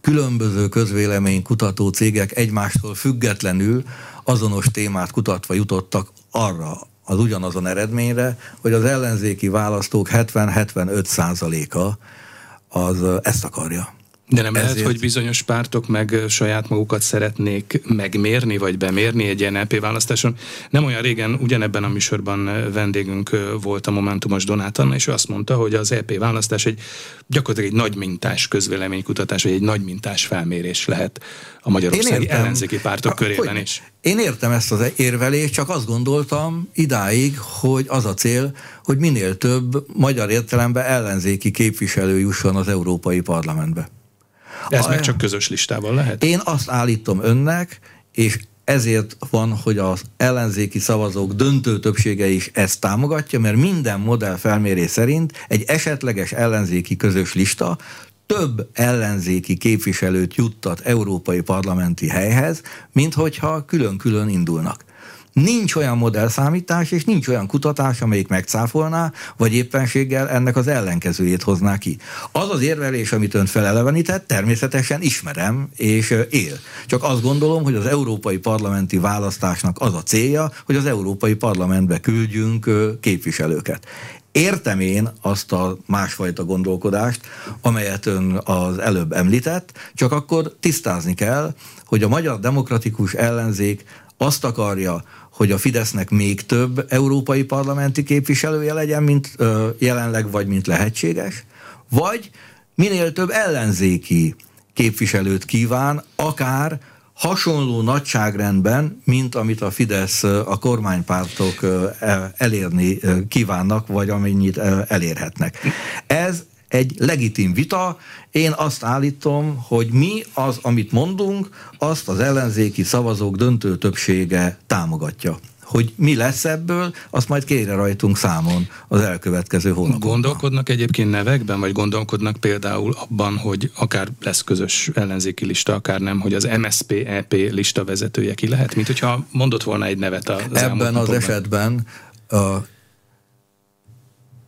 különböző közvéleménykutató cégek egymástól függetlenül azonos témát kutatva jutottak arra az ugyanazon eredményre, hogy az ellenzéki választók 70-75 százaléka az ezt akarja. De nem Ezért... lehet, hogy bizonyos pártok meg saját magukat szeretnék megmérni, vagy bemérni egy ilyen LP választáson. Nem olyan régen ugyanebben a műsorban vendégünk volt a Momentumos Donát és ő azt mondta, hogy az EP választás egy gyakorlatilag egy nagy mintás közvéleménykutatás, vagy egy nagy mintás felmérés lehet a magyarországi ellenzéki pártok a, körében hogy, is. Én értem ezt az érvelést, csak azt gondoltam idáig, hogy az a cél, hogy minél több magyar értelemben ellenzéki képviselő jusson az Európai Parlamentbe. De ez a, meg csak közös listával lehet? Én azt állítom önnek, és ezért van, hogy az ellenzéki szavazók döntő többsége is ezt támogatja, mert minden modell felmérés szerint egy esetleges ellenzéki közös lista több ellenzéki képviselőt juttat európai parlamenti helyhez, mint hogyha külön-külön indulnak. Nincs olyan modellszámítás, és nincs olyan kutatás, amelyik megcáfolná, vagy éppenséggel ennek az ellenkezőjét hozná ki. Az az érvelés, amit ön felelevenített, természetesen ismerem, és él. Csak azt gondolom, hogy az európai parlamenti választásnak az a célja, hogy az európai parlamentbe küldjünk képviselőket. Értem én azt a másfajta gondolkodást, amelyet ön az előbb említett, csak akkor tisztázni kell, hogy a magyar demokratikus ellenzék azt akarja, hogy a Fidesznek még több európai parlamenti képviselője legyen, mint ö, jelenleg, vagy mint lehetséges, vagy minél több ellenzéki képviselőt kíván, akár hasonló nagyságrendben, mint amit a Fidesz, a kormánypártok elérni kívánnak, vagy amennyit elérhetnek. Ez egy legitim vita. Én azt állítom, hogy mi az, amit mondunk, azt az ellenzéki szavazók döntő többsége támogatja hogy mi lesz ebből, azt majd kére rajtunk számon az elkövetkező hónapokban. Gondolkodnak egyébként nevekben, vagy gondolkodnak például abban, hogy akár lesz közös ellenzéki lista, akár nem, hogy az MSP-EP lista vezetője ki lehet, mint hogyha mondott volna egy nevet az Ebben az esetben a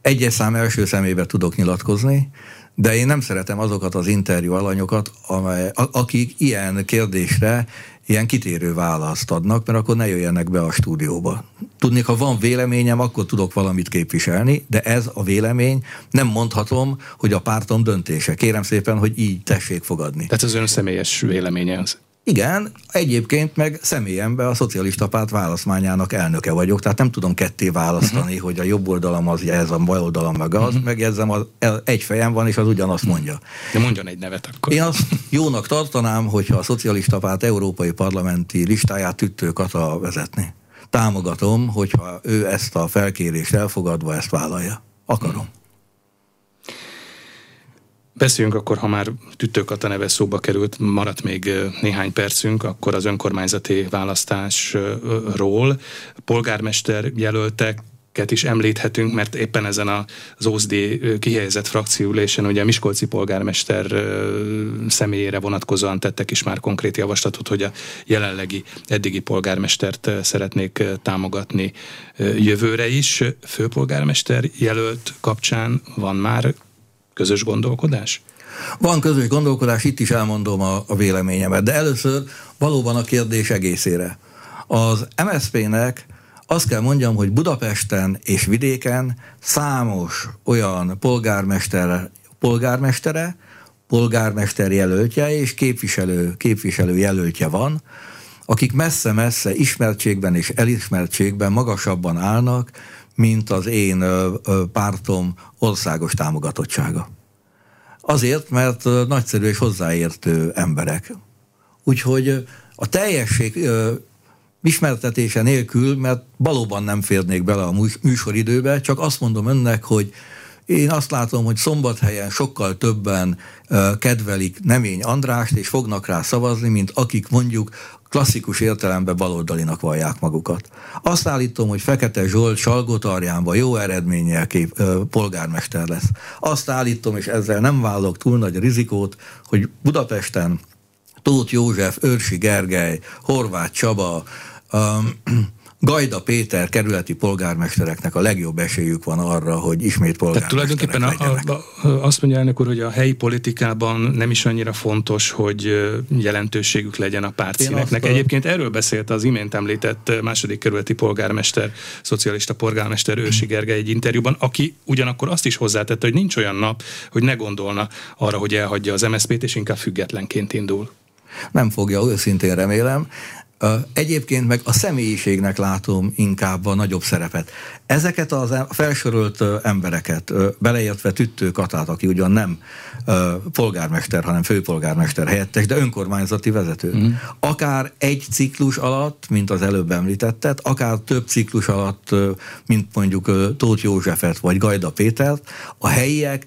egyes szám első szemébe tudok nyilatkozni, de én nem szeretem azokat az interjú alanyokat, amely, akik ilyen kérdésre ilyen kitérő választ adnak, mert akkor ne jöjjenek be a stúdióba. Tudni, ha van véleményem, akkor tudok valamit képviselni, de ez a vélemény nem mondhatom, hogy a pártom döntése. Kérem szépen, hogy így tessék fogadni. Tehát az ön személyes véleménye az? Igen, egyébként meg személyemben a szocialista párt választmányának elnöke vagyok, tehát nem tudom ketté választani, uh-huh. hogy a jobb oldalam az ez, a bal oldalam meg az, uh-huh. megjegyzem, az, egy fejem van, és az ugyanazt mondja. De mondjon egy nevet akkor. Én azt jónak tartanám, hogyha a szocialista párt európai parlamenti listáját Tüttő Kata vezetni. Támogatom, hogyha ő ezt a felkérést elfogadva ezt vállalja. Akarom. Uh-huh. Beszéljünk akkor, ha már Tüttőkata neve szóba került, maradt még néhány percünk, akkor az önkormányzati választásról. Polgármester jelöltek ket is említhetünk, mert éppen ezen az OSZD kihelyezett frakcióülésen ugye a Miskolci polgármester személyére vonatkozóan tettek is már konkrét javaslatot, hogy a jelenlegi eddigi polgármestert szeretnék támogatni jövőre is. Főpolgármester jelölt kapcsán van már közös gondolkodás? Van közös gondolkodás, itt is elmondom a, a véleményemet, de először valóban a kérdés egészére. Az MSZP-nek azt kell mondjam, hogy Budapesten és vidéken számos olyan polgármester, polgármestere, polgármester jelöltje és képviselő, képviselő jelöltje van, akik messze-messze ismertségben és elismertségben magasabban állnak, mint az én pártom országos támogatottsága. Azért, mert nagyszerű és hozzáértő emberek. Úgyhogy a teljesség ismertetése nélkül, mert valóban nem férnék bele a műsoridőbe, csak azt mondom önnek, hogy én azt látom, hogy szombathelyen sokkal többen kedvelik Nemény Andrást, és fognak rá szavazni, mint akik mondjuk klasszikus értelemben baloldalinak vallják magukat. Azt állítom, hogy Fekete Zsolt Salgotarjánban jó eredménnyel kép, ö, polgármester lesz. Azt állítom, és ezzel nem vállok túl nagy rizikót, hogy Budapesten Tóth József, Őrsi Gergely, Horváth Csaba, Gajda Péter kerületi polgármestereknek a legjobb esélyük van arra, hogy ismét polgármesterek Tehát tulajdonképpen a, a, azt mondja elnök úr, hogy a helyi politikában nem is annyira fontos, hogy jelentőségük legyen a pártszíneknek. Egyébként erről beszélt az imént említett második kerületi polgármester, szocialista polgármester Ősi Gergely egy interjúban, aki ugyanakkor azt is hozzátette, hogy nincs olyan nap, hogy ne gondolna arra, hogy elhagyja az MSZP-t, és inkább függetlenként indul. Nem fogja, őszintén remélem. Egyébként meg a személyiségnek látom inkább a nagyobb szerepet. Ezeket az felsorolt embereket, beleértve Tüttő Katát, aki ugyan nem polgármester, hanem főpolgármester helyettes, de önkormányzati vezető. Mm. Akár egy ciklus alatt, mint az előbb említettet, akár több ciklus alatt, mint mondjuk Tóth Józsefet vagy Gajda Pétert, a helyiek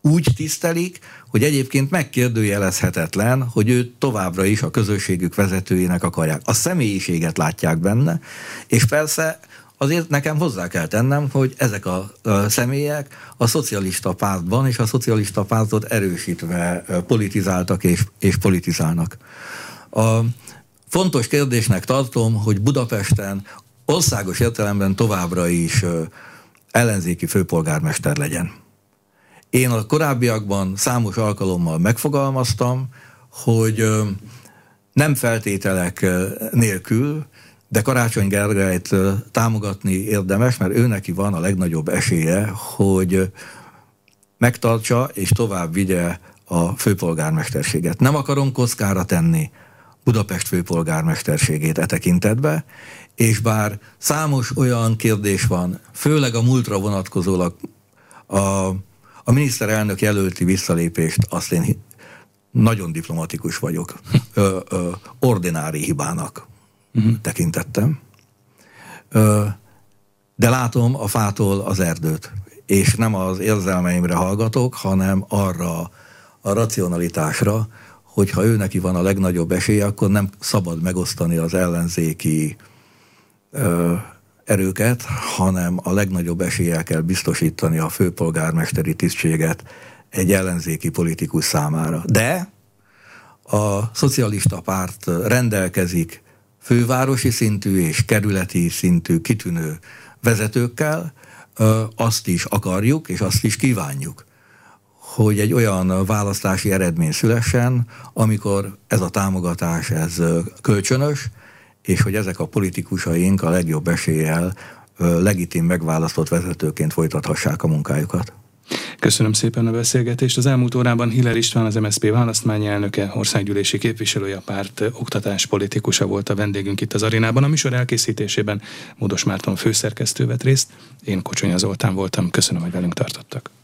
úgy tisztelik, hogy egyébként megkérdőjelezhetetlen, hogy ő továbbra is a közösségük vezetőjének akarják. A személyiséget látják benne, és persze azért nekem hozzá kell tennem, hogy ezek a, személyek a szocialista pártban és a szocialista pártot erősítve politizáltak és, és politizálnak. A fontos kérdésnek tartom, hogy Budapesten országos értelemben továbbra is ellenzéki főpolgármester legyen. Én a korábbiakban számos alkalommal megfogalmaztam, hogy nem feltételek nélkül, de Karácsony Gergelyt támogatni érdemes, mert ő neki van a legnagyobb esélye, hogy megtartsa és tovább vigye a főpolgármesterséget. Nem akarom kockára tenni Budapest főpolgármesterségét e tekintetbe, és bár számos olyan kérdés van, főleg a múltra vonatkozólag a a miniszterelnök jelölti visszalépést azt én nagyon diplomatikus vagyok, ö, ö, ordinári hibának uh-huh. tekintettem. Ö, de látom a fától az erdőt, és nem az érzelmeimre hallgatok, hanem arra a racionalitásra, hogyha ő neki van a legnagyobb esélye, akkor nem szabad megosztani az ellenzéki ö, erőket, hanem a legnagyobb eséllyel kell biztosítani a főpolgármesteri tisztséget egy ellenzéki politikus számára. De a szocialista párt rendelkezik fővárosi szintű és kerületi szintű kitűnő vezetőkkel, azt is akarjuk, és azt is kívánjuk, hogy egy olyan választási eredmény szülessen, amikor ez a támogatás ez kölcsönös, és hogy ezek a politikusaink a legjobb eséllyel legitim megválasztott vezetőként folytathassák a munkájukat. Köszönöm szépen a beszélgetést. Az elmúlt órában Hiller István, az MSZP választmányi elnöke, országgyűlési képviselője, a párt oktatás politikusa volt a vendégünk itt az arénában. A műsor elkészítésében Módos Márton főszerkesztő vett részt. Én Kocsonya Zoltán voltam. Köszönöm, hogy velünk tartottak.